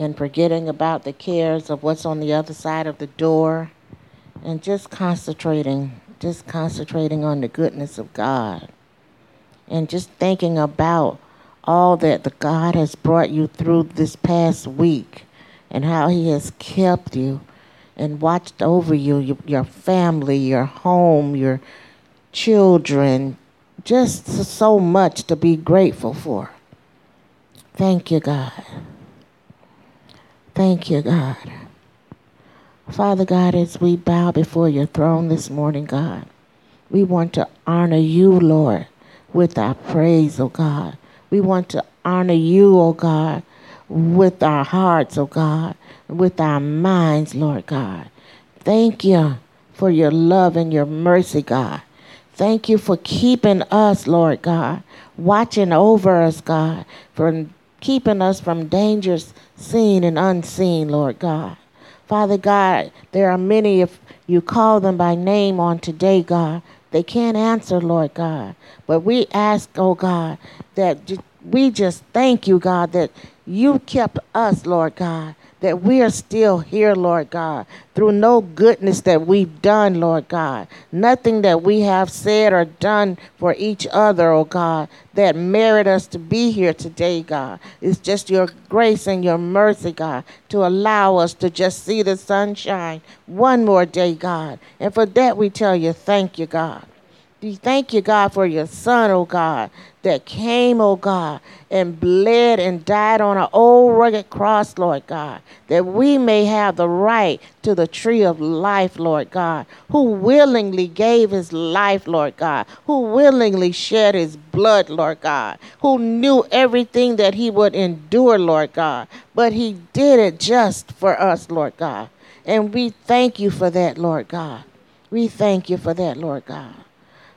and forgetting about the cares of what's on the other side of the door and just concentrating, just concentrating on the goodness of God and just thinking about all that the God has brought you through this past week and how he has kept you and watched over you, your, your family, your home, your children, just so much to be grateful for. Thank you, God. Thank you, God. Father God, as we bow before your throne this morning, God, we want to honor you, Lord, with our praise, oh God. We want to honor you, oh God, with our hearts, oh God, with our minds, Lord God. Thank you for your love and your mercy, God. Thank you for keeping us, Lord God, watching over us, God, for keeping us from dangers seen and unseen, Lord God. Father God, there are many, if you call them by name on today, God, they can't answer, Lord God. But we ask, oh God, that we just thank you, God, that you kept us, Lord God, that we are still here, Lord God, through no goodness that we've done, Lord God. Nothing that we have said or done for each other, oh God, that merit us to be here today, God. It's just your grace and your mercy, God, to allow us to just see the sunshine one more day, God. And for that we tell you, thank you, God. We thank you, God, for your son, oh God, that came, oh God, and bled and died on an old rugged cross, Lord God, that we may have the right to the tree of life, Lord God, who willingly gave his life, Lord God, who willingly shed his blood, Lord God, who knew everything that he would endure, Lord God, but he did it just for us, Lord God. And we thank you for that, Lord God. We thank you for that, Lord God.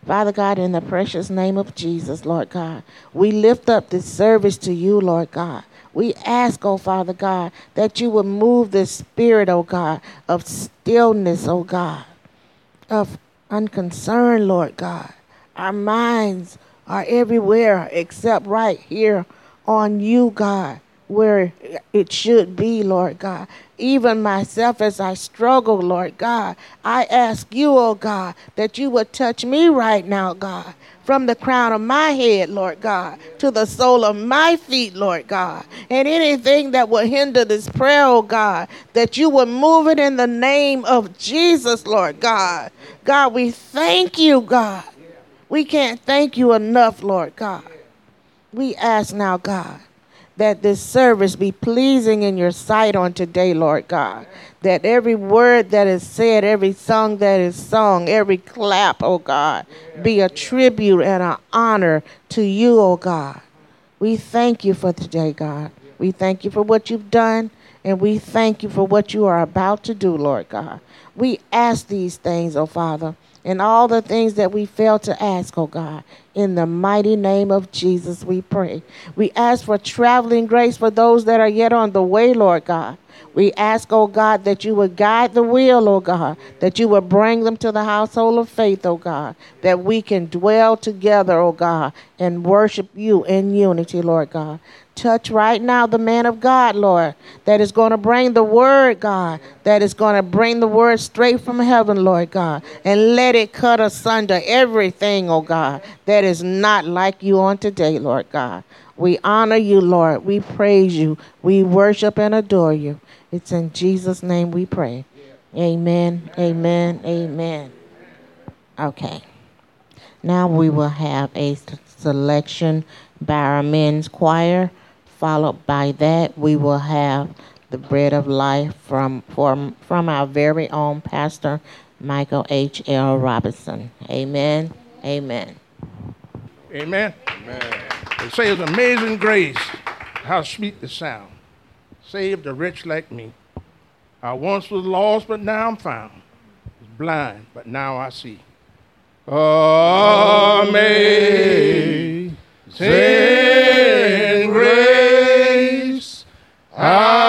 Father God, in the precious name of Jesus, Lord God, we lift up this service to you, Lord God. We ask, oh Father God, that you would move this spirit, oh God, of stillness, oh God, of unconcern, Lord God. Our minds are everywhere except right here on you, God, where it should be, Lord God even myself as I struggle, Lord God. I ask you, oh God, that you would touch me right now, God, from the crown of my head, Lord God, to the sole of my feet, Lord God. And anything that will hinder this prayer, oh God, that you would move it in the name of Jesus, Lord God. God, we thank you, God. We can't thank you enough, Lord God. We ask now, God that this service be pleasing in your sight on today, Lord God. That every word that is said, every song that is sung, every clap, oh God, be a tribute and an honor to you, oh God. We thank you for today, God. We thank you for what you've done, and we thank you for what you are about to do, Lord God. We ask these things, oh Father, and all the things that we fail to ask, oh God. In the mighty name of Jesus, we pray. We ask for traveling grace for those that are yet on the way, Lord God. We ask, oh God, that you would guide the wheel, oh God, that you would bring them to the household of faith, oh God, that we can dwell together, oh God, and worship you in unity, Lord God. Touch right now the man of God, Lord, that is going to bring the word, God, that is going to bring the word straight from heaven, Lord God, and let it cut asunder everything, oh God, that is not like you on today, Lord God. We honor you, Lord. We praise you. We worship and adore you. It's in Jesus' name we pray. Amen, amen, amen. Okay. Now we will have a selection by our men's choir. Followed by that, we will have the bread of life from, from, from our very own pastor, Michael H. L. Roberson. Amen. Amen. Amen. Amen. It says, Amazing grace, how sweet the sound. Saved a wretch like me. I once was lost, but now I'm found. Was blind, but now I see. Amazing grace. How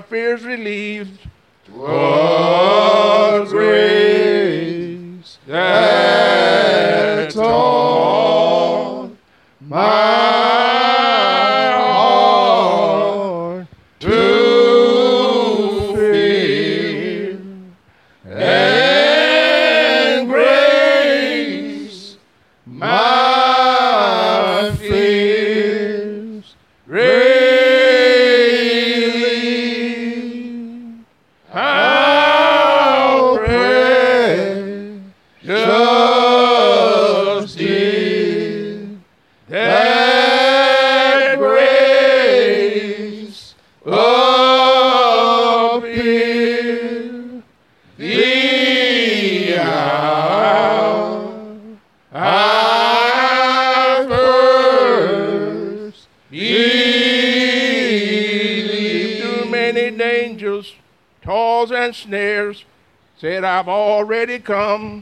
grace my come.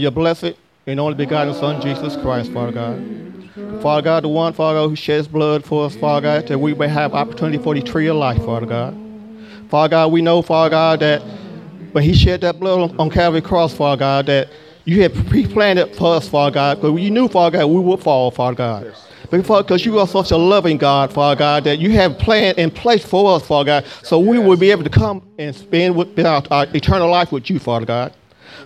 Your blessed and only begotten Son, Jesus Christ, Father God. Father God, the one, Father God, who sheds blood for us, Father God, that we may have opportunity for the tree of life, Father God. Father God, we know, Father God, that when he shed that blood on, on Calvary Cross, Father God, that you had pre-planned for us, Father God, because you knew, Father God, we would fall, Father God. Because you are such a loving God, Father God, that you have planned in place for us, Father God, so we will be able to come and spend with our, our eternal life with you, Father God.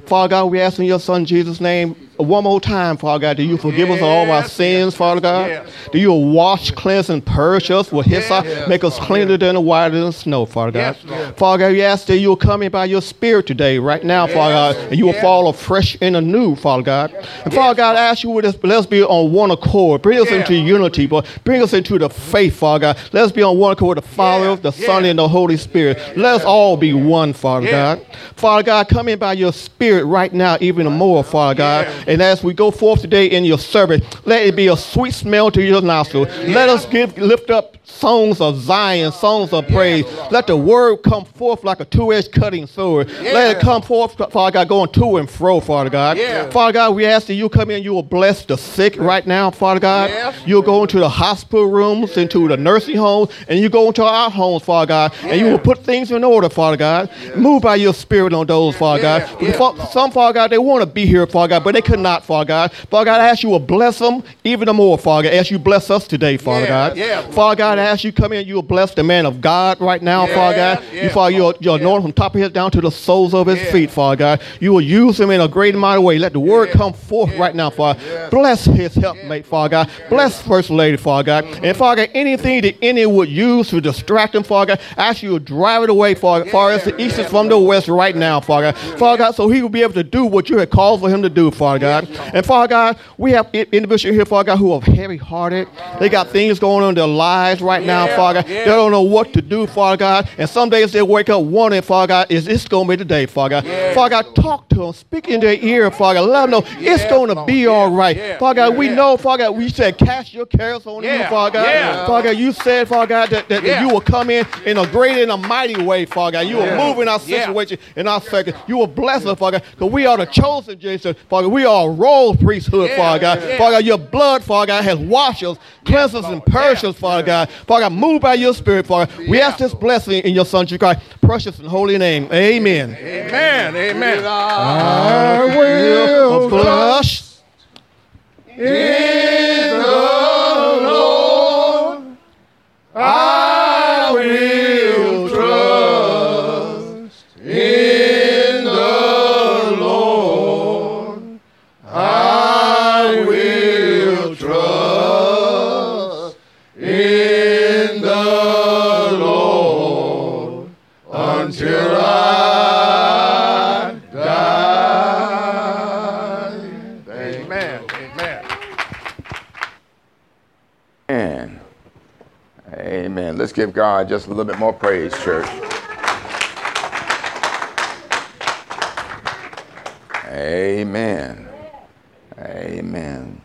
Father God, we ask in your Son Jesus' name one more time, Father God, do you forgive us of all our sins, yes, Father God. yes. That you wash, cleanse, and purge us with His Yes, make us cleaner than the whiter than snow, Father God. Yes, Father God, we ask that you will come in by your Spirit today, right now, Father God, and you will yes. fall afresh and anew, Father God. And Father God, I ask you, with us, let us be on one accord. Bring us into unity, but bring us into the faith, Father God. Let us be on one accord with the Father, the Son, and the Holy Spirit. Let us all be one, Father. God. Father God, come in by your Spirit right now, even more, Father God. And as we go forth today in your service, let it be a sweet smell to your nostril. Let us give lift up songs of Zion, songs of praise. Let the word come forth like a two-edged cutting sword. Let it come forth, Father God, going to and fro, Father God. Father God, we ask that you come in, you will bless the sick right now, Father God. You'll go into the hospital rooms, into the nursing homes, and you go into our homes, Father God, and you will put things in order, Father God. Move by your spirit on those, Father God. Some, Father God, they want to be here, Father God, but they could not, Father God. Father God, I ask you will bless them even the more, Father God, as you bless us today, Father Yeah, God. yeah. Father God, I ask you come in, you will bless the man of God right now, Yeah, Father God. yeah. You, Father, you'll, you'll anoint from top of his head down to the soles of his feet, Father God. You will use him in a great and mighty way. Let the word come forth right now, Father. Bless his helpmate, Father God. Bless First Lady, Father God. Mm-hmm. And Father God, anything that any would use to distract him, Father God, I ask you to drive it away, Father, far as the east is from the west right now, Father God. Father God, so he will be able to do what you had called for him to do, Father God. And Father God, we have individuals here, Father God, who are heavy hearted. They got things going on in their lives right now, Father God. They don't know what to do, Father God. And some days they wake up wondering, Father God, is this going to be the day, Father God? Father God, talk to them, speak in their ear, Father God. Let them know it's going to be all right. Father God, we know, Father God, we said cast your cares on you, Father God. Father God, you said, Father God, that, that, that you will come in in a great and a mighty way, Father God. You will move in our situation, in our second. You will bless us, Father God, because we are the chosen, Jesus, Father. God. We are a royal priesthood, Father God. Father God, your blood, Father God, has washed us, cleansed us, and purged us, Father God. Father God, move by your spirit, Father. We ask this blessing in your Son, Jesus Christ, precious and holy name. Amen. Amen. Amen. I will blush In the Lord, I God just a little bit more praise, church. Amen. Amen.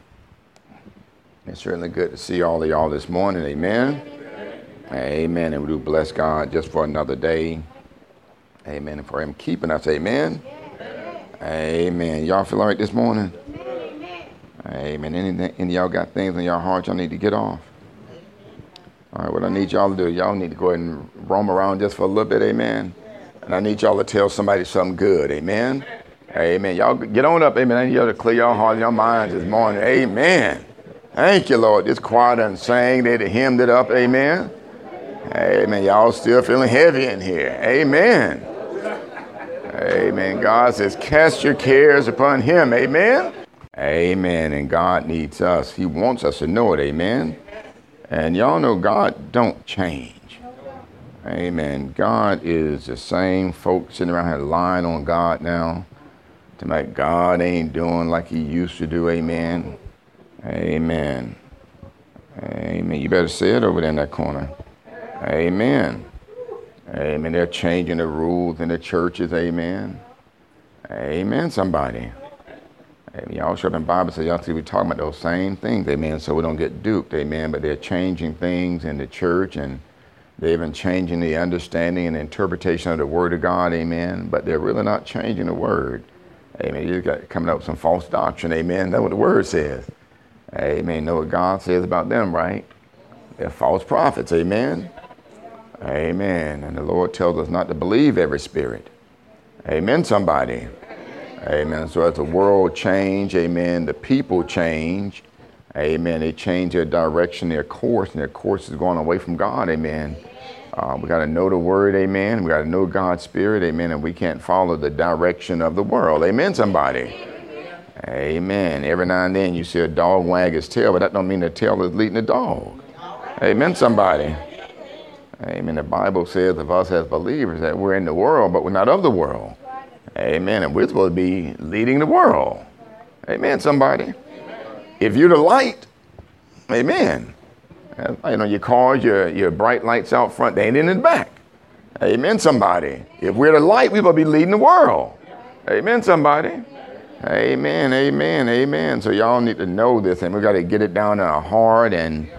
It's certainly good to see all of y'all this morning. Amen. Amen. And we do bless God just for another day. Amen. And for Him keeping us. Amen. Amen. Y'all feel all right this morning? Amen. Any, any of y'all got things in your heart y'all need to get off? All right, what I need y'all to do, y'all need to go ahead and roam around just for a little bit, amen. And I need y'all to tell somebody something good, amen. Amen. Y'all get on up, amen. I need y'all to clear your heart and your minds this morning, amen. Thank you, Lord. This choir done sang, they done hymned it up, amen. Amen. Y'all still feeling heavy in here, amen. Amen. God says, cast your cares upon Him, amen. Amen. And God needs us. He wants us to know it, amen. And y'all know God don't change. Amen. God is the same. Folks sitting around here lying on God now to make God ain't doing like he used to do. Amen. Amen. Amen. You better say it over there in that corner. Amen. Amen. They're changing the rules in the churches. Amen. Amen. Somebody. Amen. Y'all sure the Bible says y'all see we talking about those same things, amen, so we don't get duped, amen. But they're changing things in the church and they're even changing the understanding and interpretation of the word of God, amen. But they're really not changing the word. Amen. You got coming up with some false doctrine, amen. That's what the word says. Amen. Know what God says about them, right? They're false prophets, amen. Amen. And the Lord tells us not to believe every spirit. Amen, somebody. Amen. So as the world change, amen, the people change. Amen. They change their direction, their course, and their course is going away from God. Amen. Uh, we got to know the word. Amen. We got to know God's spirit. Amen. And we can't follow the direction of the world. Amen. Somebody. Amen. Every now and then you see a dog wag his tail, but that don't mean the tail is leading the dog. Amen. Somebody. Amen. The Bible says of us as believers that we're in the world, but we're not of the world. Amen. And we're supposed to be leading the world. Amen, somebody. If you're the light, amen. You know, your cars, your, your bright lights out front, they ain't in the back. Amen, somebody. If we're the light, we're going to be leading the world. Amen, somebody. Amen, amen, amen. So y'all need to know this, and we got to get it down in our heart, and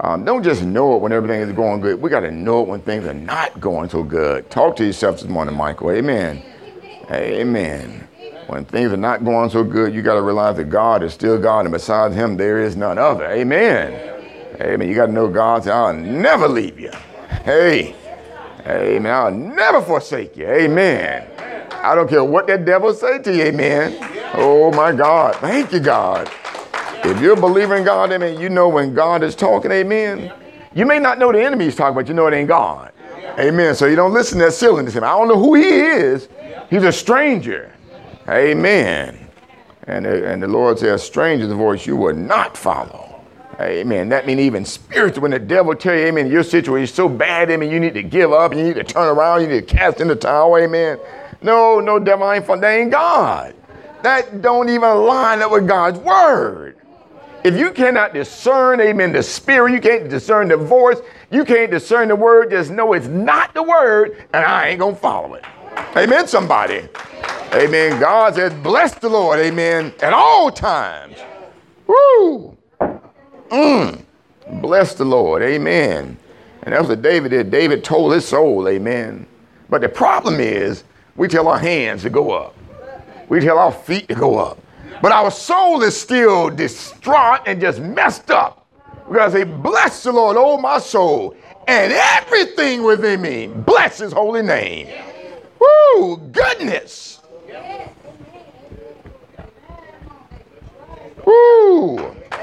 um, don't just know it when everything is going good. We got to know it when things are not going so good. Talk to yourself this morning, Michael. Amen. Amen. When things are not going so good, you got to realize that God is still God, and besides Him, there is none other. Amen. Amen. You got to know God said, I'll never leave you. Hey. Amen. I'll never forsake you. Amen. I don't care what that devil say to you. Amen. Oh my God. Thank you, God. If you're a believer in God, amen, you know when God is talking, amen. You may not know the enemy is talking, but you know it ain't God. Amen. So you don't listen to that silliness. I don't know who he is. He's a stranger. Amen. And, the- and the Lord says, stranger's voice you will not follow. Amen. That means even spiritual. When the devil tell you, amen, your situation is so bad, amen, you need to give up, you need to turn around, you need to cast in the towel, amen. No, no, devil I ain't fun. That ain't God. that don't even line up with God's word. If you cannot discern, amen, the spirit, you can't discern the voice, you can't discern the word, just know it's not the word, and I ain't gonna follow it. Amen, somebody. Amen. God says, bless the Lord, amen, at all times. Woo! Mm. Bless the Lord, amen. And that's what David did. David told his soul, amen. But the problem is, we tell our hands to go up, we tell our feet to go up. But our soul is still distraught and just messed up. We gotta say, Bless the Lord, oh my soul, and everything within me. Bless his holy name. Woo, goodness. Woo.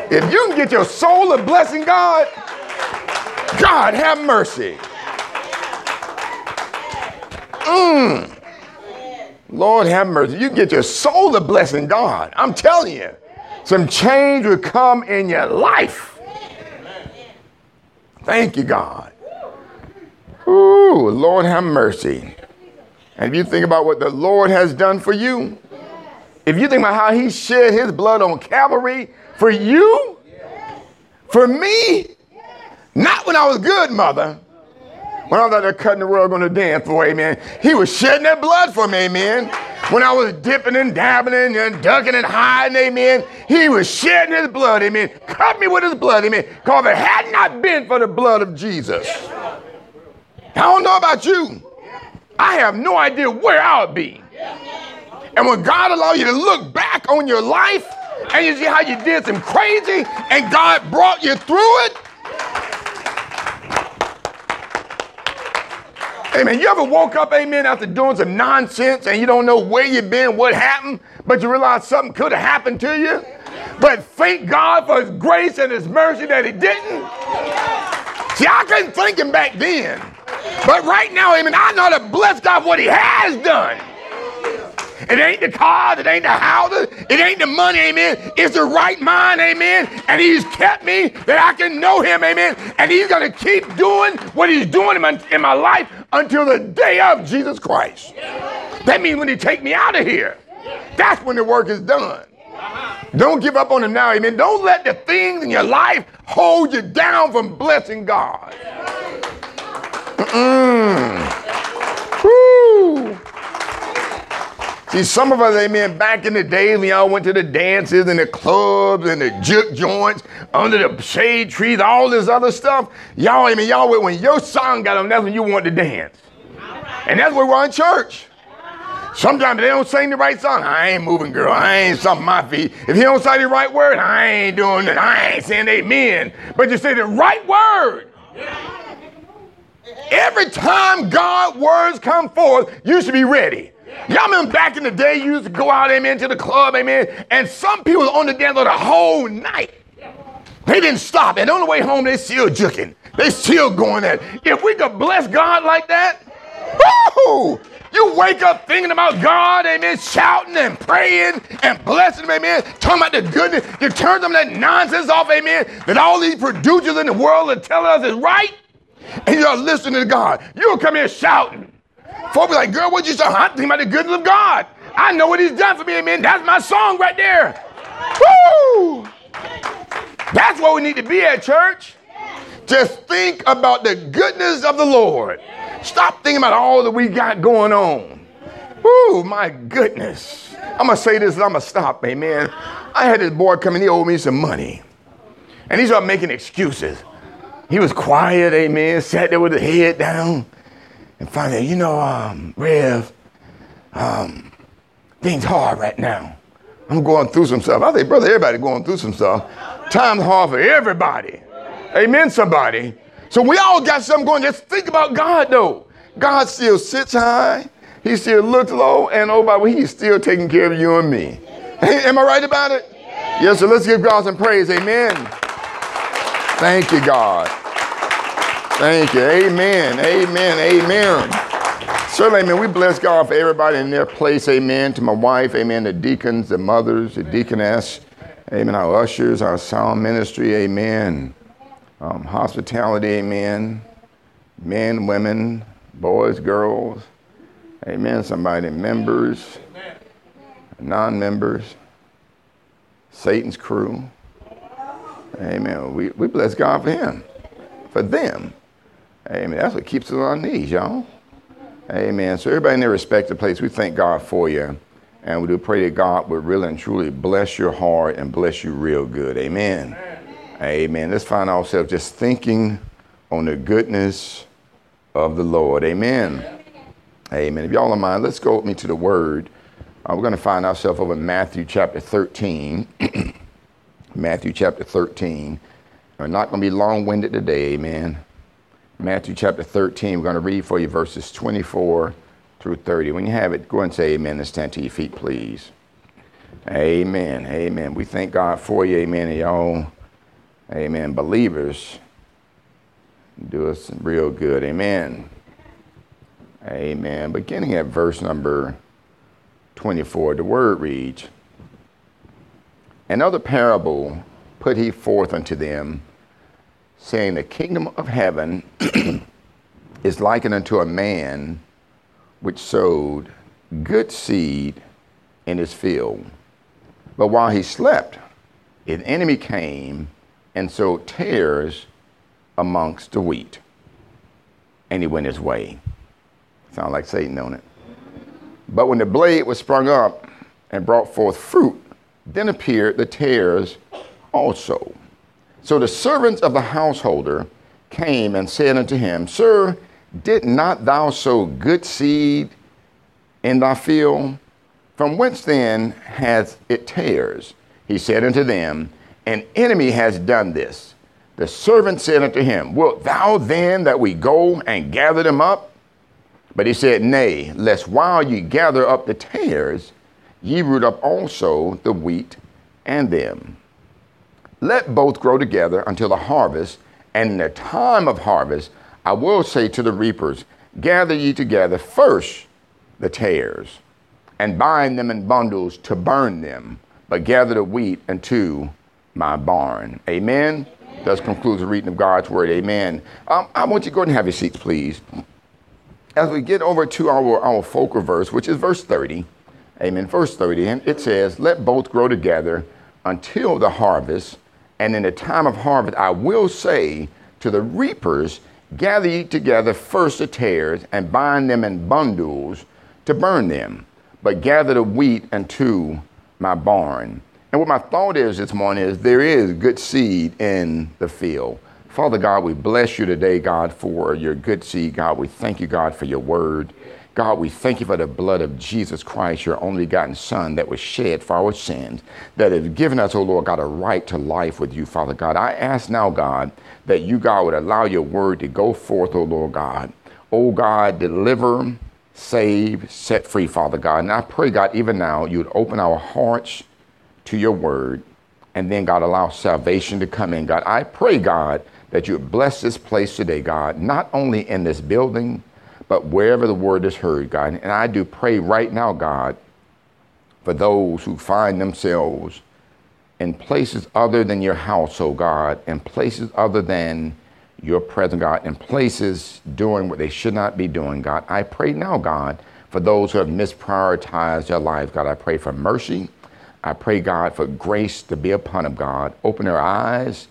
If you can get your soul a blessing God, God have mercy. Mm. Lord have mercy. You get your soul a blessing God. I'm telling you, some change will come in your life. Thank you, God. Ooh, Lord have mercy. And if you think about what the Lord has done for you, if you think about how he shed his blood on Calvary for you, for me, not when I was good, mother, when I was out there cutting the rug on the dance floor, amen. He was shedding that blood for me, amen. When I was dipping and dabbling and ducking and hiding, amen. He was shedding his blood, amen. Cut me with his blood, amen. Because if it had not been for the blood of Jesus, I don't know about you. I have no idea where I would be. And when God allow you to look back on your life and you see how you did some crazy and God brought you through it, Amen. You ever woke up, amen, after doing some nonsense and you don't know where you've been, what happened, but you realize something could have happened to you? But thank God for His grace and His mercy that He didn't. See, I couldn't think Him back then. But right now, amen, I know to bless God what He has done. It ain't the cars, it ain't the houses, it ain't the money, amen. It's the right mind, amen. And he's kept me that I can know him, amen. And he's going to keep doing what he's doing in my, in my life until the day of Jesus Christ. That means when he take me out of here, that's when the work is done. Don't give up on him now, amen. Don't let the things in your life hold you down from blessing God. See, some of us, amen, back in the days when y'all went to the dances and the clubs and the juke joints under the shade trees, all this other stuff, y'all, amen, y'all, when your song got on, that's when you wanted to dance. And that's where we're in church. Sometimes they don't sing the right song. I ain't moving, girl. I ain't something my feet. If you don't say the right word, I ain't doing it. I ain't saying amen. But you say the right word. Every time God words come forth, you should be ready. Y'all remember back in the day, you used to go out, amen, to the club, amen, and some people on the dance floor the whole night. They didn't stop. And on the way home, they still juking. They still going at it. If we could bless God like that, woo, you wake up thinking about God, amen, shouting and praying and blessing him, amen, talking about the goodness. You turn of that nonsense off, amen, that all these producers in the world are telling us is right, and you're listening to God. You'll come here shouting. Folks be like, girl, what you say? I'm thinking about the goodness of God. I know what he's done for me, amen. That's my song right there. Woo! That's what we need to be at, church. Just think about the goodness of the Lord. Stop thinking about all that we got going on. Woo, my goodness. I'm going to say this and I'm going to stop, amen. I had this boy come in, he owed me some money. And he started making excuses. He was quiet, amen, sat there with his head down and finally, you know, um, Rev, um, things hard right now. I'm going through some stuff. I say, brother, everybody going through some stuff. Time's hard for everybody. Amen, somebody. So we all got something going. Just think about God, though. God still sits high. He still looks low. And oh, by the way, he's still taking care of you and me. Am I right about it? Yes, so let's give God some praise. Amen. Thank you, God. Thank you. Amen. Amen. Amen. Certainly, amen. We bless God for everybody in their place. Amen. To my wife. Amen. The deacons, the mothers, the deaconess. Amen. Our ushers, our sound ministry. Amen. Um, hospitality. Amen. Men, women, boys, girls. Amen. Somebody, members. non members, Satan's crew. Amen. We, we bless God for him, for them. Amen. That's what keeps us on our knees, y'all. Amen. So, everybody in their respective place, we thank God for you. And we do pray that God would really and truly bless your heart and bless you real good. Amen. Amen. Amen. Let's find ourselves just thinking on the goodness of the Lord. Amen. Amen. If y'all don't mind, let's go with me to the Word. Uh, we're going to find ourselves over in Matthew chapter 13. Matthew chapter 13. We're not going to be long winded today. Amen. Matthew chapter 13. We're going to read for you verses 24 through 30. When you have it, go and say amen and stand to your feet, please. Amen. Amen. We thank God for you. Amen. And y'all, amen, believers, do us real good. Amen. Amen. Beginning at verse number 24, the word reads Another parable put he forth unto them, saying, The kingdom of heaven is likened unto a man which sowed good seed in his field. But while he slept, an enemy came and sowed tares amongst the wheat. And he went his way. Sound like Satan on it. But when the blade was sprung up and brought forth fruit, then appeared the tares also. So the servants of the householder came and said unto him, Sir, did not thou sow good seed in thy field? From whence then hath it tares? He said unto them, An enemy has done this. The servant said unto him, Wilt thou then that we go and gather them up? But he said, Nay, lest while ye gather up the tares, ye root up also the wheat and them. Let both grow together until the harvest, and in the time of harvest, I will say to the reapers, Gather ye together first the tares, and bind them in bundles to burn them, but gather the wheat into my barn. Amen. Thus concludes the reading of God's word. Amen. Um, I want you to go ahead and have your seats, please. As we get over to our, our focal verse, which is verse 30, amen, verse 30, and it says, Let both grow together until the harvest, and in the time of harvest I will say to the reapers, Gather ye together first the tares, and bind them in bundles to burn them, but gather the wheat into my barn. And what my thought is this morning is there is good seed in the field. Father God, we bless you today, God, for your good seed. God, we thank you, God, for your word. God, we thank you for the blood of Jesus Christ, your only begotten Son, that was shed for our sins, that has given us, oh Lord God, a right to life with you, Father God. I ask now, God, that you, God, would allow your word to go forth, oh Lord God. Oh God, deliver, save, set free, Father God. And I pray, God, even now, you'd open our hearts to your word, and then, God, allow salvation to come in. God, I pray, God, that you would bless this place today, God, not only in this building, but wherever the word is heard, God. And I do pray right now, God, for those who find themselves in places other than your house, oh God, in places other than your presence, God, in places doing what they should not be doing, God. I pray now, God, for those who have misprioritized their lives, God. I pray for mercy. I pray, God, for grace to be upon them, God. Open their eyes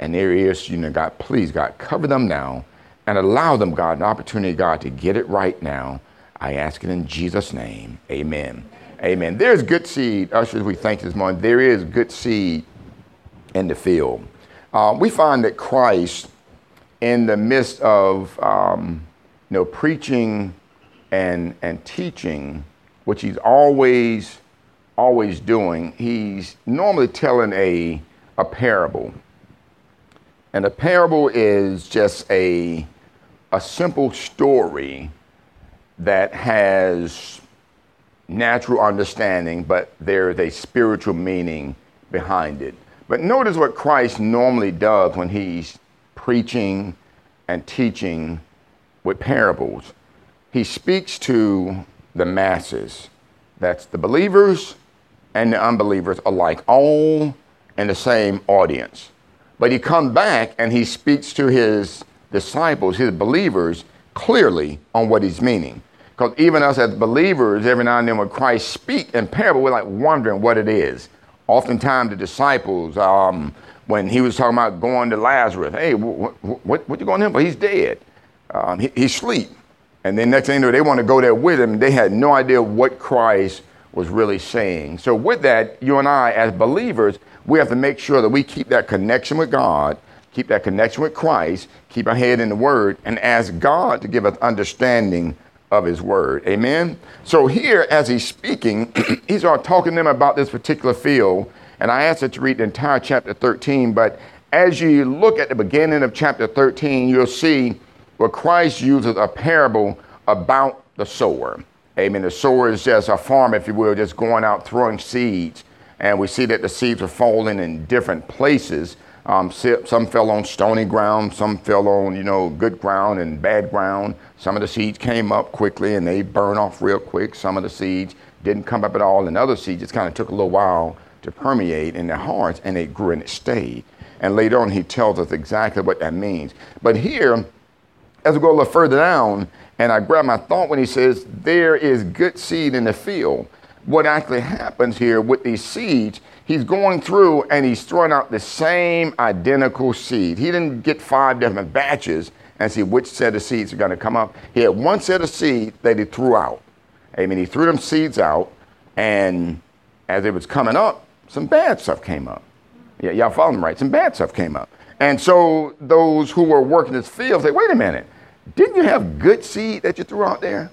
and their ears, you know, God. Please, God, cover them now and allow them, God, an opportunity, God, to get it right now. I ask it in Jesus' name. Amen. Amen. There's good seed, ushers, we thank this morning. There is good seed in the field. Uh, we find that Christ, in the midst of um, you know, preaching and, and teaching, which he's always, always doing, he's normally telling a, a parable. And a parable is just a, a simple story that has natural understanding, but there's a spiritual meaning behind it. But notice what Christ normally does when he's preaching and teaching with parables. He speaks to the masses. That's the believers and the unbelievers alike, all in the same audience. But he comes back and he speaks to his disciples, his believers, clearly on what he's meaning. Because even us as believers, every now and then when Christ speak in parable, we're like wondering what it is. Oftentimes the disciples, um, when he was talking about going to Lazarus, hey, what, what, what you going him for? He's dead. Um, he, he's asleep. And then next thing know, they want to go there with him. They had no idea what Christ was really saying. So with that, you and I, as believers, we have to make sure that we keep that connection with God, keep that connection with Christ, keep our head in the Word, and ask God to give us understanding of his word. Amen. So here, as he's speaking, he's talking to them about this particular field. And I asked her to read the entire chapter 13. But as you look at the beginning of chapter 13, you'll see where Christ uses a parable about the sower. Amen. The sower is just a farmer, if you will, just going out throwing seeds. And we see that the seeds are falling in different places. Um, some fell on stony ground, some fell on, you know, good ground and bad ground. Some of the seeds came up quickly and they burn off real quick. Some of the seeds didn't come up at all, and other seeds just kind of took a little while to permeate in their hearts and they grew and it stayed. And later on, he tells us exactly what that means. But here, as we go a little further down, and I grab my thought when he says, There is good seed in the field. What actually happens here with these seeds he's going through and he's throwing out the same identical seed. He didn't get five different batches and see which set of seeds are going to come up. He had one set of seeds that he threw out. Amen. He threw them seeds out, and as it was coming up, some bad stuff came up. Yeah, y'all follow me right? Some bad stuff came up. And so those who were working this field say, wait a minute, didn't you have good seed that you threw out there?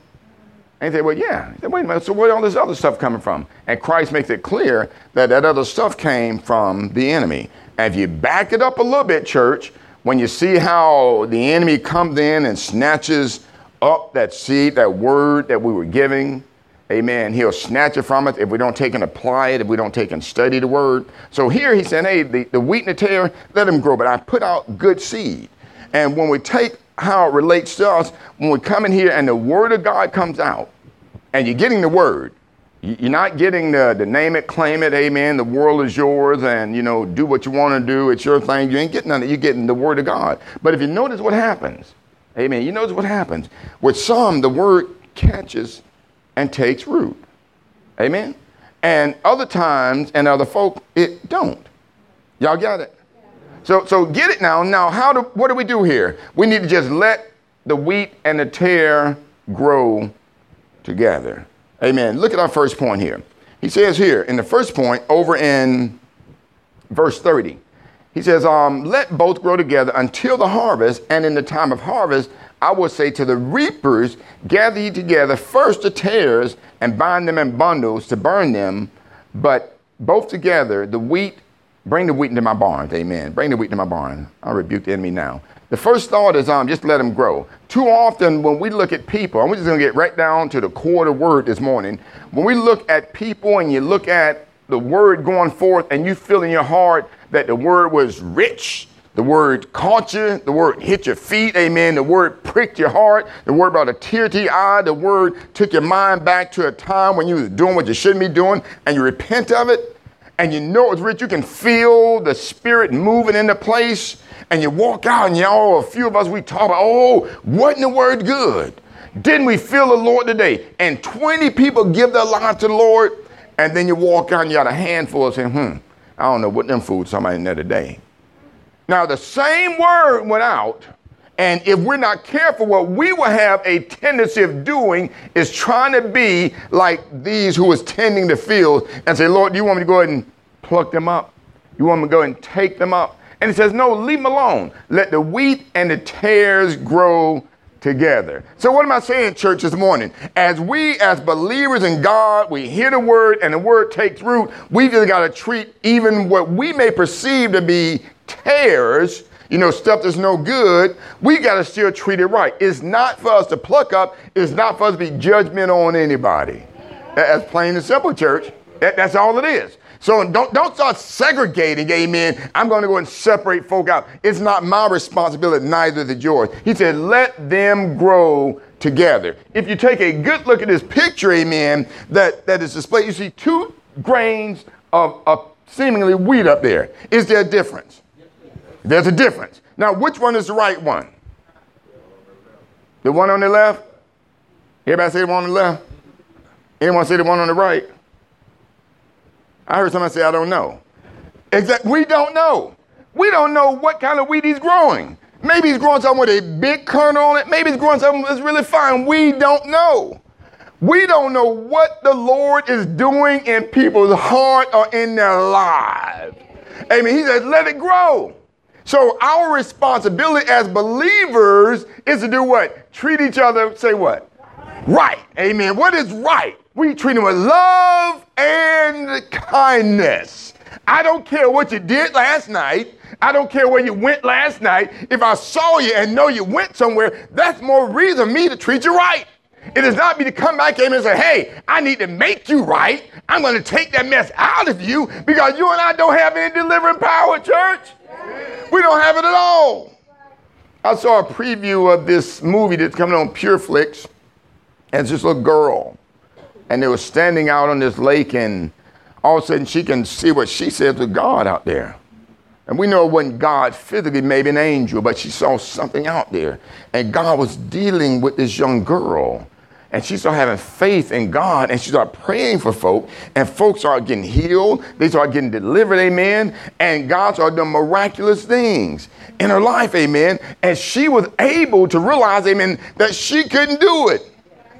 And they say, well, yeah. He said, wait a minute, so where all this other stuff coming from? And Christ makes it clear that that other stuff came from the enemy. And if you back it up a little bit, church, when you see how the enemy comes in and snatches up that seed, that word that we were giving, amen, he'll snatch it from us if we don't take and apply it, if we don't take and study the word. So here he's saying, hey, the, the wheat and the tare, let them grow, but I put out good seed. And when we take how it relates to us when we come in here and the Word of God comes out and you're getting the Word. You're not getting the, the name it, claim it, amen, the world is yours and, you know, do what you want to do, it's your thing. You ain't getting none of it. You're getting the Word of God. But if you notice what happens, amen, you notice what happens. With some, the Word catches and takes root. Amen? And other times and other folk, it don't. Y'all got it? So, so get it now. Now, how do, what do we do here? We need to just let the wheat and the tare grow together. Amen. Look at our first point here. He says here in the first point, over in verse 30, he says, um, Let both grow together until the harvest, and in the time of harvest, I will say to the reapers, Gather ye together first the tares and bind them in bundles to burn them, but both together the wheat Bring the wheat into my barns. Amen. Bring the wheat into my barn. I rebuke the enemy now. The first thought is um, just let them grow. Too often when we look at people, and we're just going to get right down to the core of the word this morning. When we look at people and you look at the word going forth and you feel in your heart that the word was rich, the word caught you, the word hit your feet, amen. The word pricked your heart, the word brought a tear to your eye, the word took your mind back to a time when you was doing what you shouldn't be doing and you repent of it and you know it's rich. You can feel the spirit moving into place. And you walk out and y'all, a few of us, we talk about, oh, wasn't the word good? Didn't we feel the Lord today? And 20 people give their lives to the Lord. And then you walk out and you got a handful of saying, hmm, I don't know what them food somebody in there today. Now the same word went out and if we're not careful, what we will have a tendency of doing is trying to be like these who is tending the field and say, Lord, do you want me to go ahead and pluck them up? You want me to go and take them up? And he says, No, leave them alone. Let the wheat and the tares grow together. So, what am I saying, church, this morning? As we, as believers in God, we hear the word and the word takes root, we just got to treat even what we may perceive to be tares you know, stuff that's no good, we got to still treat it right. It's not for us to pluck up, it's not for us to be judgment on anybody. That's plain and simple, church. That, that's all it is. So don't, don't start segregating, amen. I'm going to go and separate folk out. It's not my responsibility, neither it yours. He said, let them grow together. If you take a good look at this picture, amen, that, that is displayed, you see two grains of, of seemingly wheat up there. Is there a difference? There's a difference. Now, which one is the right one? The one on the left? Everybody say the one on the left? Anyone say the one on the right? I heard somebody say, I don't know. Exactly. We don't know. We don't know what kind of wheat he's growing. Maybe he's growing something with a big kernel on it. Maybe he's growing something that's really fine. We don't know. We don't know what the Lord is doing in people's heart or in their lives. Amen. He says, let it grow. So our responsibility as believers is to do what? Treat each other, say what? Right. Amen. What is right? We treat them with love and kindness. I don't care what you did last night. I don't care where you went last night. If I saw you and know you went somewhere, that's more reason me to treat you right. It is not me to come back and say, hey, I need to make you right. I'm going to take that mess out of you because you and I don't have any delivering power, church. We don't have it at all. I saw a preview of this movie that's coming on PureFlix, and it's this little girl. And they were standing out on this lake, and all of a sudden she can see what she says to God out there. And we know it wasn't God physically, maybe an angel, but she saw something out there. And God was dealing with this young girl. And she started having faith in God and she started praying for folk. And folks started getting healed. They started getting delivered, amen. And God started doing miraculous things in her life, amen. And she was able to realize, amen, that she couldn't do it.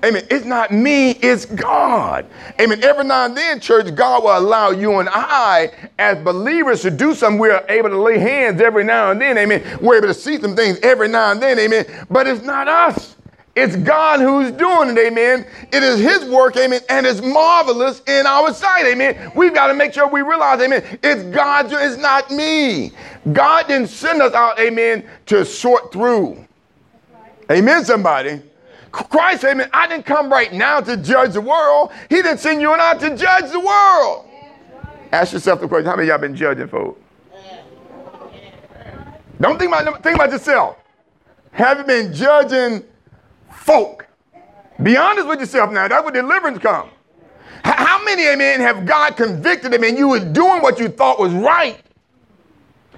Amen. It's not me, it's God. Amen. Every now and then, church, God will allow you and I, as believers, to do something. We're able to lay hands every now and then. Amen. We're able to see some things every now and then. Amen. But it's not us. It's God who's doing it, amen. It is His work, amen, and it's marvelous in our sight, amen. We've got to make sure we realize, amen, it's God's, it's not me. God didn't send us out, amen, to sort through. Amen, somebody. Christ, amen, I didn't come right now to judge the world. He didn't send you and I to judge the world. Ask yourself the question, how many y'all been judging folks? Don't think about, think about yourself. Have you been judging folk. Be honest with yourself now. That's where deliverance comes. How many, amen, have God convicted them and you was doing what you thought was right?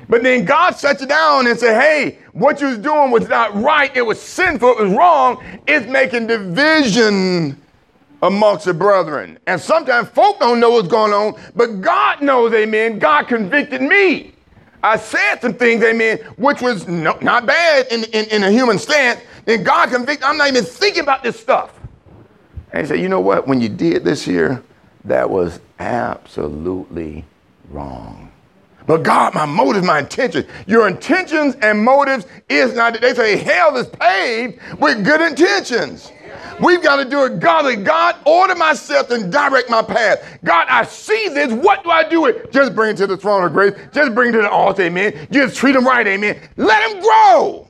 But then God sat you down and said, hey, what you was doing was not right. It was sinful. It was wrong. It's making division amongst the brethren. And sometimes folk don't know what's going on, but God knows, amen. God convicted me. I said some things, amen, which was no, not bad in, in, in a human stance, and God convicted, I'm not even thinking about this stuff. And he said, you know what? When you did this here, that was absolutely wrong. But God, my motives, my intentions, your intentions and motives is not, they say hell is paved with good intentions. We've got to do it godly. God, order my steps and direct my path. God, I see this. What do I do it? Just bring it to the throne of grace. Just bring it to the altar, amen. Just treat them right, amen. Let them grow.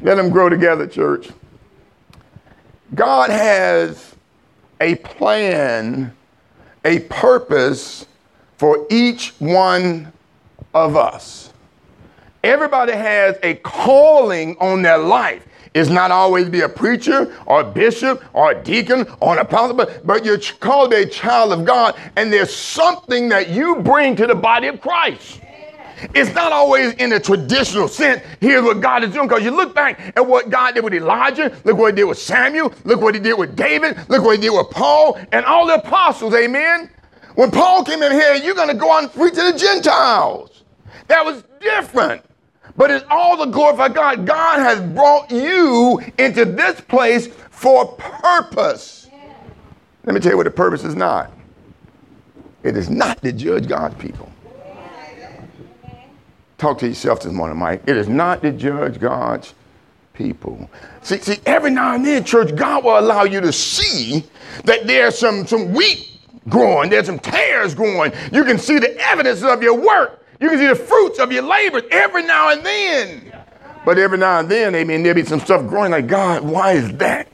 Let them grow together, church. God has a plan, a purpose for each one of us. Everybody has a calling on their life. It's not always be a preacher or a bishop or a deacon or an apostle, but, but you're called a child of God, and there's something that you bring to the body of Christ. It's not always in the traditional sense. Here's what God is doing. Because you look back at what God did with Elijah, look what he did with Samuel, look what he did with David, look what he did with Paul and all the apostles. Amen. When Paul came in here, you're going to go out and preach to the Gentiles. That was different. But it's all the glory of God. God has brought you into this place for purpose. Let me tell you what the purpose is not. It is not to judge God's people. Talk to yourself this morning, Mike. It is not to judge God's people. See, see, every now and then, church, God will allow you to see that there's some, some wheat growing, there's some tares growing. You can see the evidence of your work. You can see the fruits of your labor every now and then. But every now and then, amen, there'll be some stuff growing like, God, why is that?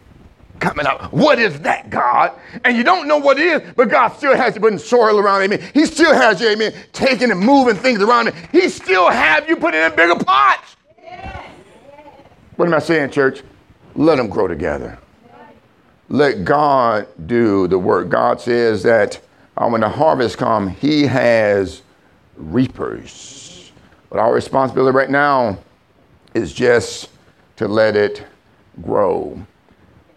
Coming up. What is that, God? And you don't know what it is, but God still has you putting soil around, amen. He still has you, amen, taking and moving things around it. He still have you put in bigger pots. What am I saying, church? Let them grow together. Let God do the work. God says that uh, when the harvest comes, He has reapers. But our responsibility right now is just to let it grow.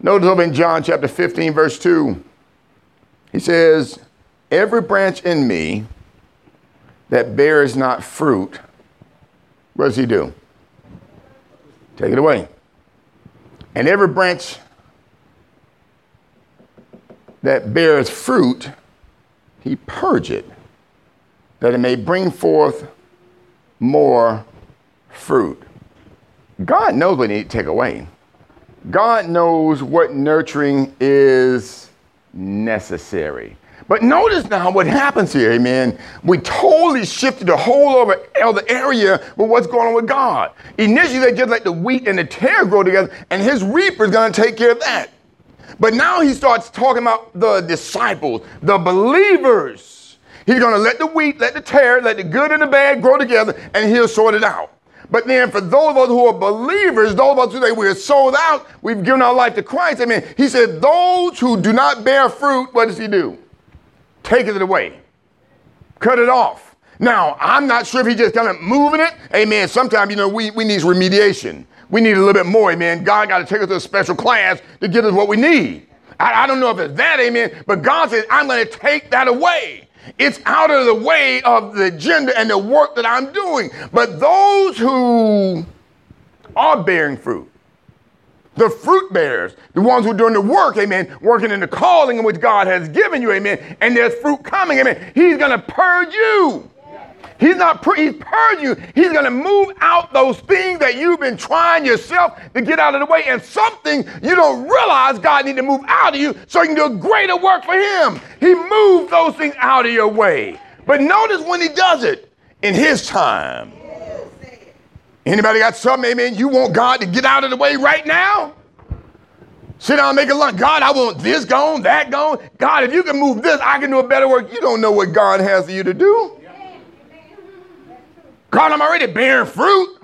Notice over in John chapter 15, verse 2, he says, Every branch in me that bears not fruit, what does he do? Take it away. And every branch that bears fruit, he purge it, that it may bring forth more fruit. God knows what he to take away. God knows what nurturing is necessary. But notice now what happens here, amen. We totally shifted the whole other, other area with what's going on with God. Initially, they just let the wheat and the tare grow together, and his reaper is going to take care of that. But now he starts talking about the disciples, the believers. He's going to let the wheat, let the tare, let the good and the bad grow together, and he'll sort it out. But then for those of us who are believers, those of us who say we're sold out, we've given our life to Christ, amen. He said, those who do not bear fruit, what does he do? Take it away. Cut it off. Now, I'm not sure if he's just kind of moving it. Amen. Sometimes, you know, we, we need remediation. We need a little bit more, amen. God got to take us to a special class to get us what we need. I, I don't know if it's that, amen, but God says, I'm going to take that away. It's out of the way of the agenda and the work that I'm doing. But those who are bearing fruit, the fruit bearers, the ones who are doing the work, amen, working in the calling in which God has given you, amen, and there's fruit coming, amen, He's going to purge you. He's not, he's purging you. He's going to move out those things that you've been trying yourself to get out of the way and something you don't realize God need to move out of you so you can do a greater work for him. He moved those things out of your way. But notice when he does it in his time. Anybody got something, amen, you want God to get out of the way right now? Sit down and make a lunch. God, I want this gone, that gone. God, if you can move this, I can do a better work. You don't know what God has for you to do. God, I'm already bearing fruit.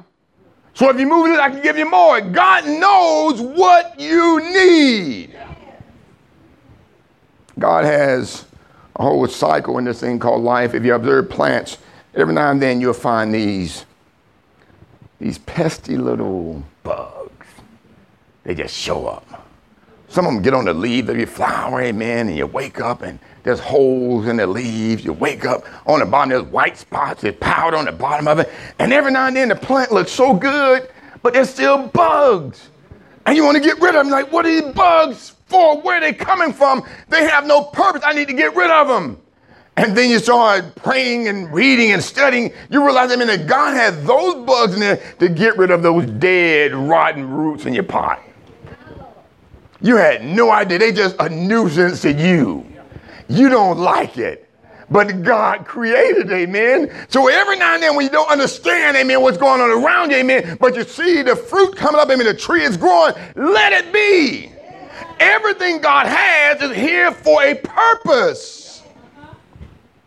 So if you move this, I can give you more. God knows what you need. God has a whole cycle in this thing called life. If you observe plants, every now and then you'll find these, these pesky little bugs. They just show up. Some of them get on the leaves of your flower, amen, and you wake up and there's holes in the leaves. You wake up on the bottom, there's white spots, there's powder on the bottom of it. And every now and then the plant looks so good, but there's still bugs. And you want to get rid of them. Like, what are these bugs for? Where are they coming from? They have no purpose. I need to get rid of them. And then you start praying and reading and studying. You realize, I mean, that God has those bugs in there to get rid of those dead, rotten roots in your pot. You had no idea. They just a nuisance to you. You don't like it. But God created, amen. So every now and then when you don't understand, amen, what's going on around you, amen, but you see the fruit coming up, amen, the tree is growing, let it be. Everything God has is here for a purpose.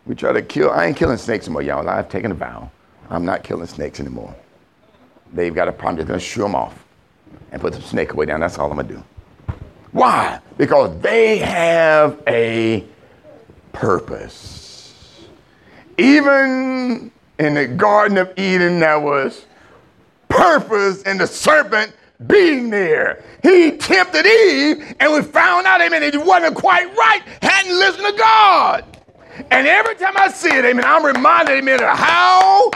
We try to kill, I ain't killing snakes anymore, y'all. I've taken a vow. I'm not killing snakes anymore. They've got a problem, they're gonna shoo them off and put the snake away down. That's all I'm gonna do. Why? Because they have a purpose. Even in the Garden of Eden, there was purpose in the serpent being there. He tempted Eve, and we found out, amen, it wasn't quite right, hadn't listened to God. And every time I see it, amen, I'm reminded, amen, of how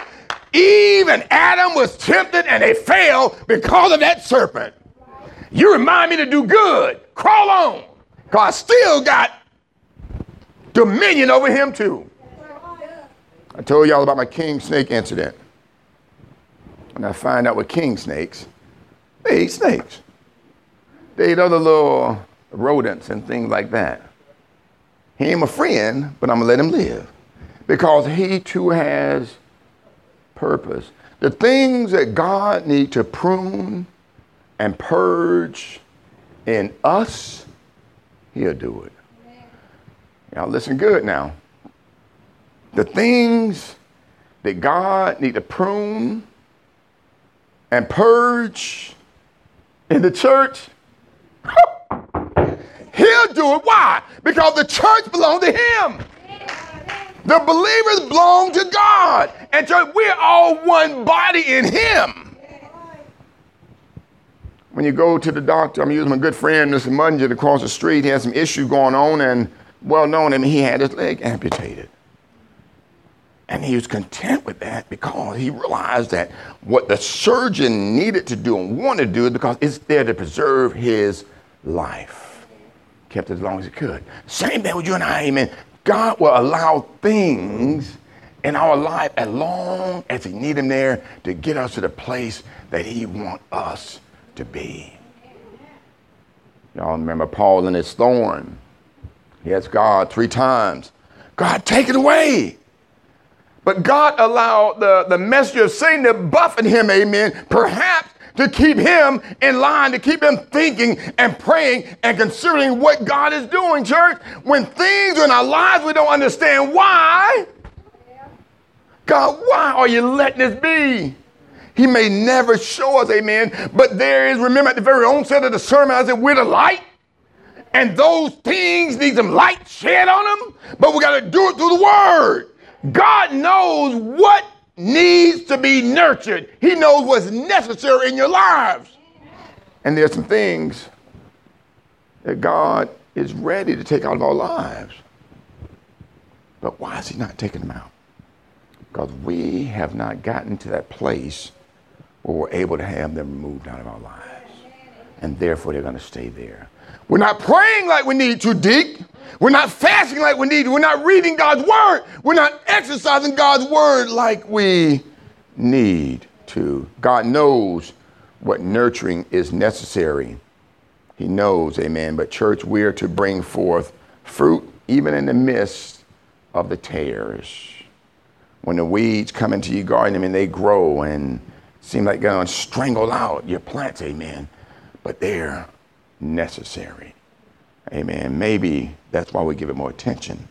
Eve and Adam was tempted and they failed because of that serpent. You remind me to do good. Crawl on. Because I still got dominion over him too. I told y'all about my king snake incident. And I find out with king snakes, they eat snakes. They eat other little rodents and things like that. He ain't my friend, but I'm gonna let him live. Because he too has purpose. The things that God need to prune and purge in us, he'll do it. Now listen good now. The things that God need to prune and purge in the church, he'll do it. Why? Because the church belongs to him. The believers belong to God. And church, we're all one body in him. When you go to the doctor, I'm using my good friend, Mr. Mudgett, across the street. He had some issue going on, and well known, mean, he had his leg amputated. And he was content with that because he realized that what the surgeon needed to do and wanted to do is because it's there to preserve his life. Kept it as long as he could. Same thing with you and I, amen. God will allow things in our life as long as he need them there to get us to the place that he want us to be. Y'all remember Paul in his thorn. He asked God three times, God, take it away. But God allowed the, the messenger of Satan to buffet him, amen, perhaps to keep him in line, to keep him thinking and praying and considering what God is doing, church. When things are in our lives we don't understand why, God, why are you letting this be? He may never show us, amen. But there is, remember at the very onset of the sermon, I said, we're the light. And those things need some light shed on them, but we got to do it through the word. God knows what needs to be nurtured. He knows what's necessary in your lives. And there's some things that God is ready to take out of our lives. But why is he not taking them out? Because we have not gotten to that place we're able to have them removed out of our lives. And therefore, they're going to stay there. We're not praying like we need to, Dick. We're not fasting like we need to. We're not reading God's word. We're not exercising God's word like we need to. God knows what nurturing is necessary. He knows, amen. But, church, we are to bring forth fruit even in the midst of the tares. When the weeds come into your garden, I mean, they grow and seem like going to strangle out your plants, amen. But they're necessary. Amen. Maybe that's why we give it more attention.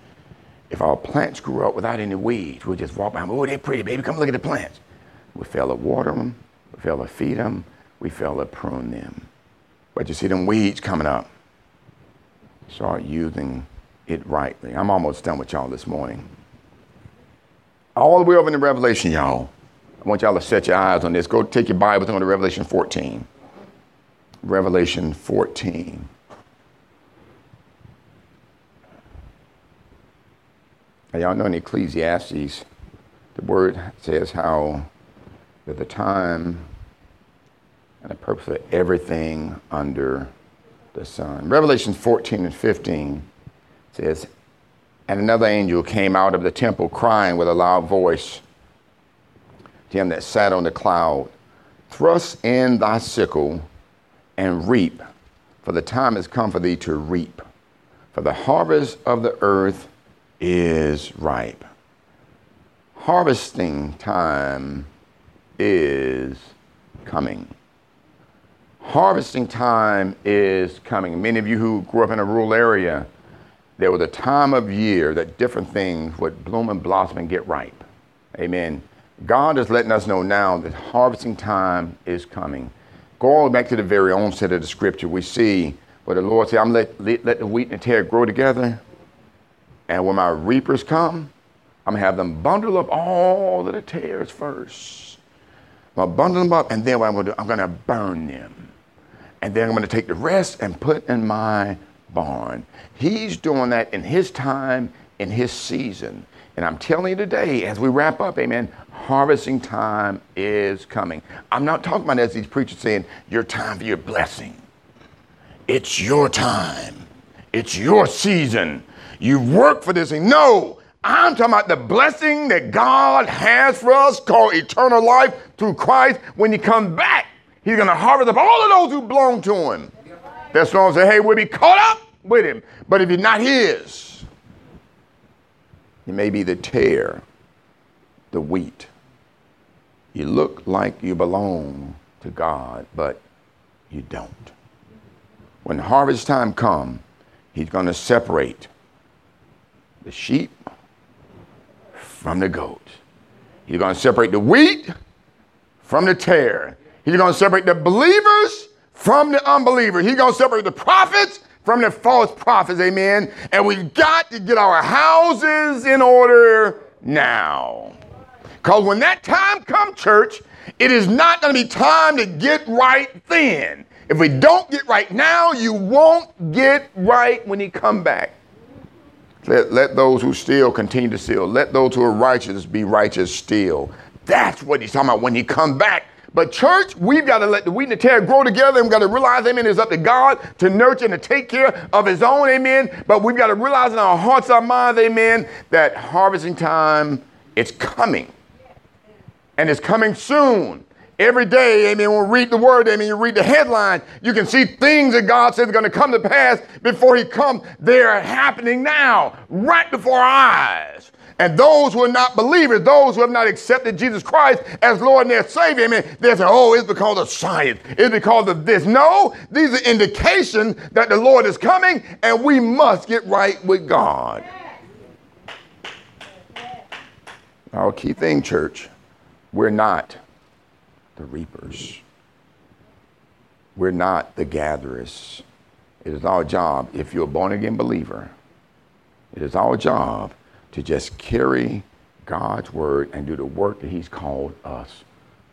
If our plants grew up without any weeds, we'll just walk by them. Oh, they're pretty, baby. Come look at the plants. We fail to water them. We fail to feed them. We fail to prune them. But you see them weeds coming up. Start using it rightly. I'm almost done with y'all this morning. All the way over in Revelation, y'all. I want y'all to set your eyes on this. Go take your Bible and go to Revelation 14. Revelation 14. Now, y'all know in Ecclesiastes, the word says how that the time and the purpose of everything under the sun. Revelation 14 and 15 says, And another angel came out of the temple crying with a loud voice to him that sat on the cloud, Thrust in thy sickle and reap, for the time has come for thee to reap. For the harvest of the earth is ripe. Harvesting time is coming. Harvesting time is coming. Many of you who grew up in a rural area, there was a time of year that different things would bloom and blossom and get ripe. Amen. God is letting us know now that harvesting time is coming. Going back to the very onset of the scripture, we see where the Lord said, I'm let, let, let the wheat and the tare grow together. And when my reapers come, I'm gonna have them bundle up all of the tares first. I'm gonna bundle them up, and then what I'm gonna do, I'm gonna burn them. And then I'm gonna take the rest and put in my barn. He's doing that in his time, in his season. And I'm telling you today, as we wrap up, amen, harvesting time is coming. I'm not talking about as these preachers saying, your time for your blessing. It's your time. It's your season. You work for this thing. No, I'm talking about the blessing that God has for us called eternal life through Christ. When you come back, He's going to harvest up all of those who belong to Him. That's why I say, hey, we'll be caught up with Him. But if you're not His, you may be the tare, the wheat. You look like you belong to God, but you don't. When harvest time comes, He's going to separate the sheep from the goat. He's going to separate the wheat from the tare. He's going to separate the believers from the unbelievers. He's going to separate the prophets from the false prophets. Amen. And we've got to get our houses in order now. Because when that time comes, church, it is not going to be time to get right then. If we don't get right now, you won't get right when he come back. Let, let those who steal continue to steal. Let those who are righteous be righteous still. That's what he's talking about when he come back. But church, we've got to let the wheat and the tare grow together. We've got to realize, amen, it's up to God to nurture and to take care of his own, amen. But we've got to realize in our hearts, our minds, amen, that harvesting time is coming. And it's coming soon. Every day, amen, when we read the word, amen, you read the headline, you can see things that God says are going to come to pass before he comes. They're happening now, right before our eyes. And those who are not believers, those who have not accepted Jesus Christ as Lord and their Savior, amen, they say, oh, it's because of science. It's because of this. No, these are indications that the Lord is coming and we must get right with God. Our key thing, church, we're not the reapers. We're not the gatherers. It is our job, if you're a born again believer, it is our job to just carry God's word and do the work that He's called us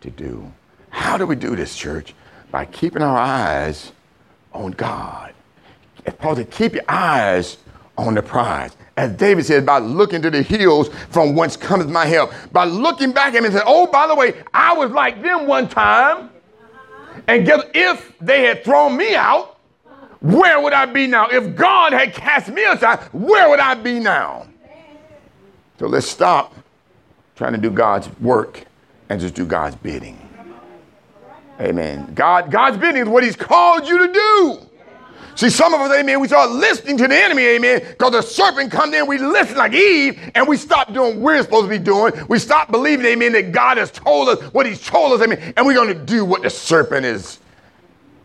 to do. How do we do this, church? By keeping our eyes on God. It's supposed to keep your eyes on the prize. As David said, by looking to the hills from whence cometh my help. By looking back at him and saying, oh, by the way, I was like them one time. And guess if they had thrown me out, where would I be now? If God had cast me aside, where would I be now? So let's stop trying to do God's work and just do God's bidding. Amen. God, God's bidding is what He's called you to do. See, some of us, amen, we start listening to the enemy, amen, because the serpent comes in, we listen like Eve, and we stop doing what we're supposed to be doing. We stop believing, amen, that God has told us what He's told us, amen, and we're going to do what the serpent is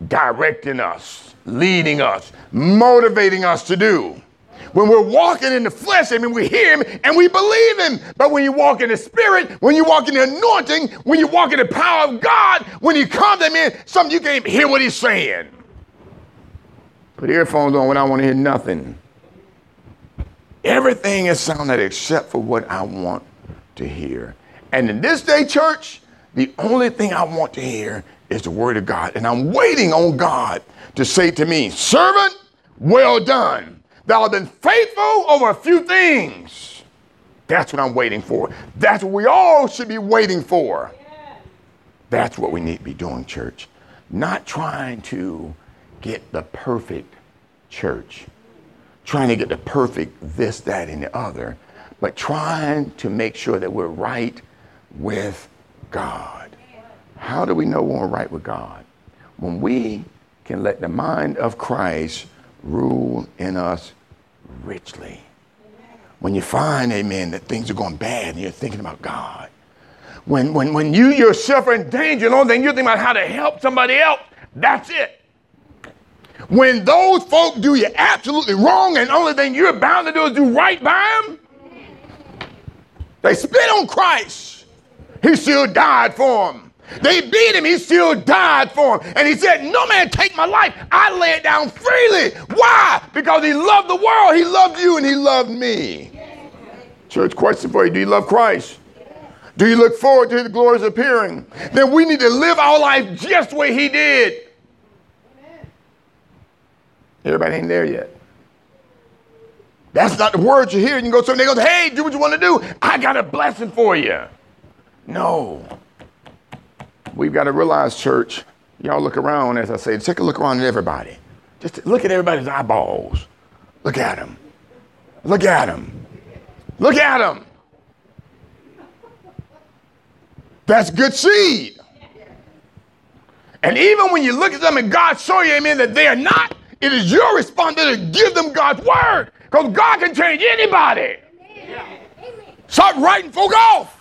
directing us, leading us, motivating us to do. When we're walking in the flesh, I mean, we hear him and we believe him. But when you walk in the spirit, when you walk in the anointing, when you walk in the power of God, when he comes, I mean, something you can't hear what he's saying. Put earphones on when I want to hear nothing. Everything is sounded except for what I want to hear. And in this day, church, the only thing I want to hear is the word of God. And I'm waiting on God to say to me, Servant, well done. Thou hast been faithful over a few things. That's what I'm waiting for. That's what we all should be waiting for. That's what we need to be doing, church. Not trying to get the perfect church, trying to get the perfect this, that, and the other, but trying to make sure that we're right with God. How do we know we're right with God? When we can let the mind of Christ rule in us richly. When you find, amen, that things are going bad and you're thinking about God. When, when, when you yourself are in danger, the only thing you're thinking about how to help somebody else, that's it. When those folk do you absolutely wrong and the only thing you're bound to do is do right by them, they spit on Christ. He still died for them. They beat him. He still died for him. And he said, No man take my life. I lay it down freely. Why? Because he loved the world. He loved you and he loved me. Church, question for you Do you love Christ? Do you look forward to his glorious appearing? Then we need to live our life just the way he did. Everybody ain't there yet. That's not the words you hear. You can go somewhere, they go, hey, do what you want to do. I got a blessing for you. No. We've got to realize, church, y'all look around, as I say, take a look around at everybody. Just look at everybody's eyeballs. Look at them. Look at them. Look at them. That's good seed. And even when you look at them and God show you, amen, that they are not, it is your responsibility to give them God's word. Because God can change anybody. Stop writing folk off.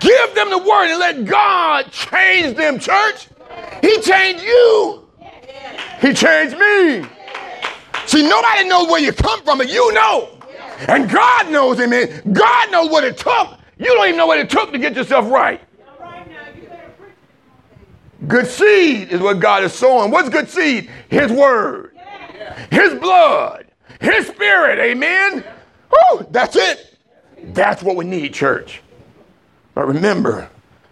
Give them the word and let God change them, church. He changed you. He changed me. See, nobody knows where you come from, but you know. And God knows, amen. God knows what it took. You don't even know what it took to get yourself right. Good seed is what God is sowing. What's good seed? His word, His blood, His spirit. Amen. Whew, that's it. That's what we need, church. But remember,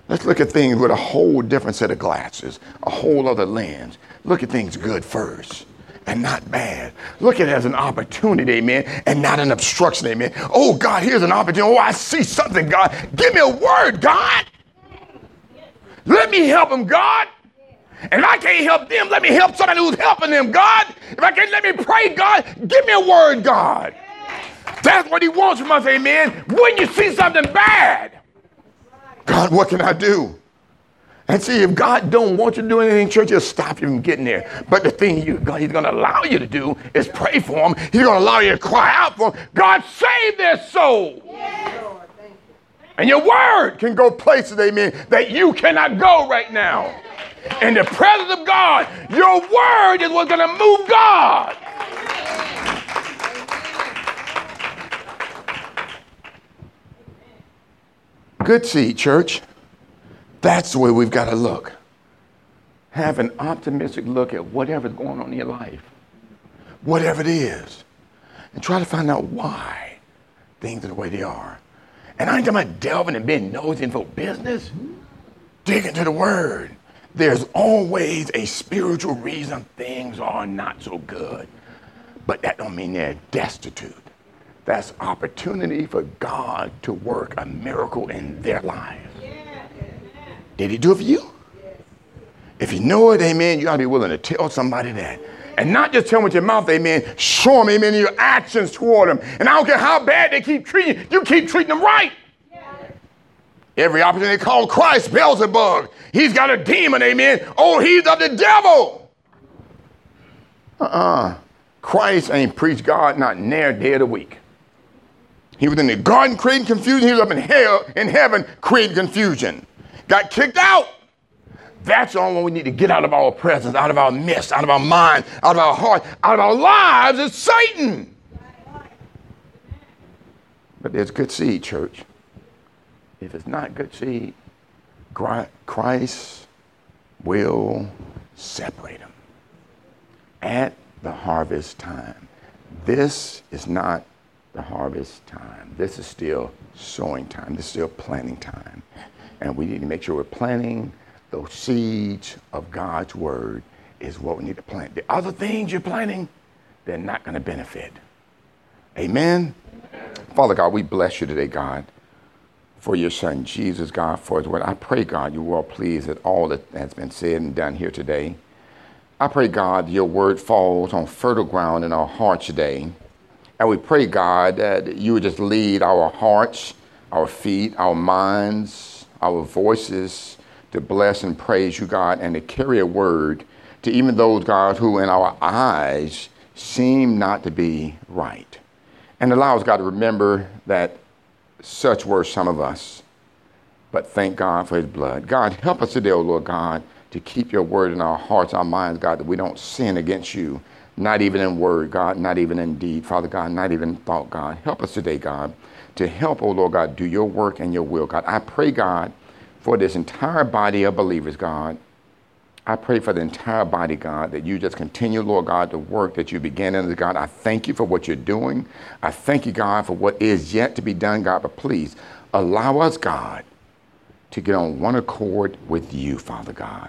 Let's look at things with a whole different set of glasses, a whole other lens. Look at things good first and not bad. Look at it as an opportunity, amen, and not an obstruction, amen. Oh, God, here's an opportunity. Oh, I see something, God. Give me a word, God. Let me help them, God. And if I can't help them, let me help somebody who's helping them, God. If I can't, let me pray, God. Give me a word, God. That's what he wants from us, amen. When you see something bad, God, what can I do? And see, if God don't want you to do anything, church, he'll stop you from getting there. But the thing you, God, he's going to allow you to do is pray for him. He's going to allow you to cry out for him. God, save their soul. And your word can go places, amen, that you cannot go right now. In the presence of God, your word is what's going to move God. Good seed, church. That's the way we've got to look. Have an optimistic look at whatever's going on in your life, whatever it is, and try to find out why things are the way they are. And I ain't talking about delving and being nosy for business. Dig into the word. There's always a spiritual reason things are not so good. But that don't mean they're destitute. That's opportunity for God to work a miracle in their lives. Did he do it for you? If you know it, amen, you ought to be willing to tell somebody that. And not just tell them with your mouth, amen, show them, amen, your actions toward them. And I don't care how bad they keep treating you, you keep treating them right. Every opportunity call Christ Beelzebub. He's got a demon, amen. Oh, he's of the devil. Uh-uh. Christ ain't preached God not near day of the week. He was in the garden creating confusion. He was up in hell, in heaven, creating confusion. Got kicked out. That's the only one we need to get out of our presence, out of our midst, out of our mind, out of our heart, out of our lives is Satan. But there's good seed, church. If it's not good seed, Christ will separate them at the harvest time. This is not the harvest time. This is still sowing time. This is still planting time. And we need to make sure we're planting those seeds of God's word is what we need to plant. The other things you're planting, they're not going to benefit. Amen? Father God, we bless you today, God, for your son Jesus, God, for his word. I pray, God, you are pleased at all that has been said and done here today. I pray, God, your word falls on fertile ground in our hearts today. And we pray, God, that you would just lead our hearts, our feet, our minds, our voices to bless and praise you, God, and to carry a word to even those, God, who in our eyes seem not to be right. And allow us, God, to remember that such were some of us. But thank God for his blood. God, help us today, O Lord God, to keep your word in our hearts, our minds, God, that we don't sin against you not even in word, God, not even in deed, Father God, not even thought, God. Help us today, God, to help, oh Lord God, do your work and your will, God. I pray, God, for this entire body of believers, God. I pray for the entire body, God, that you just continue, Lord God, the work that you began in God. I thank you for what you're doing. I thank you, God, for what is yet to be done, God. But please allow us, God, to get on one accord with you, Father God.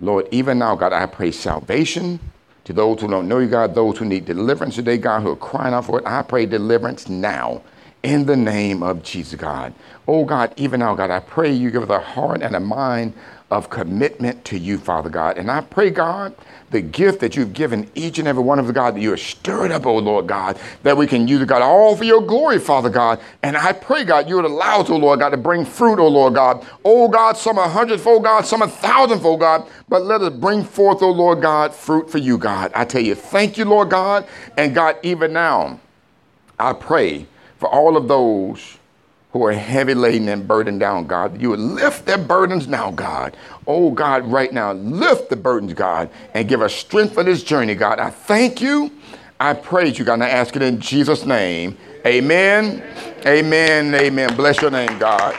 Lord, even now, God, I pray salvation to those who don't know you, God, those who need deliverance today, God, who are crying out for it, I pray deliverance now in the name of Jesus, God. Oh, God, even now, God, I pray you give us a heart and a mind of commitment to you, Father God. And I pray, God, the gift that you've given each and every one of us, God, that you are stirred up, oh Lord God, that we can use, God, all for your glory, Father God. And I pray, God, you would allow us, oh Lord God, to bring fruit, oh Lord God. Oh God, some a hundredfold, God, some a thousandfold, God. But let us bring forth, oh Lord God, fruit for you, God. I tell you, thank you, Lord God. And God, even now, I pray for all of those who are heavy laden and burdened down, God. You would lift their burdens now, God. Oh, God, right now, lift the burdens, God, and give us strength for this journey, God. I thank you. I praise you, God, and I ask it in Jesus' name. Amen. Amen. Amen. Bless your name, God.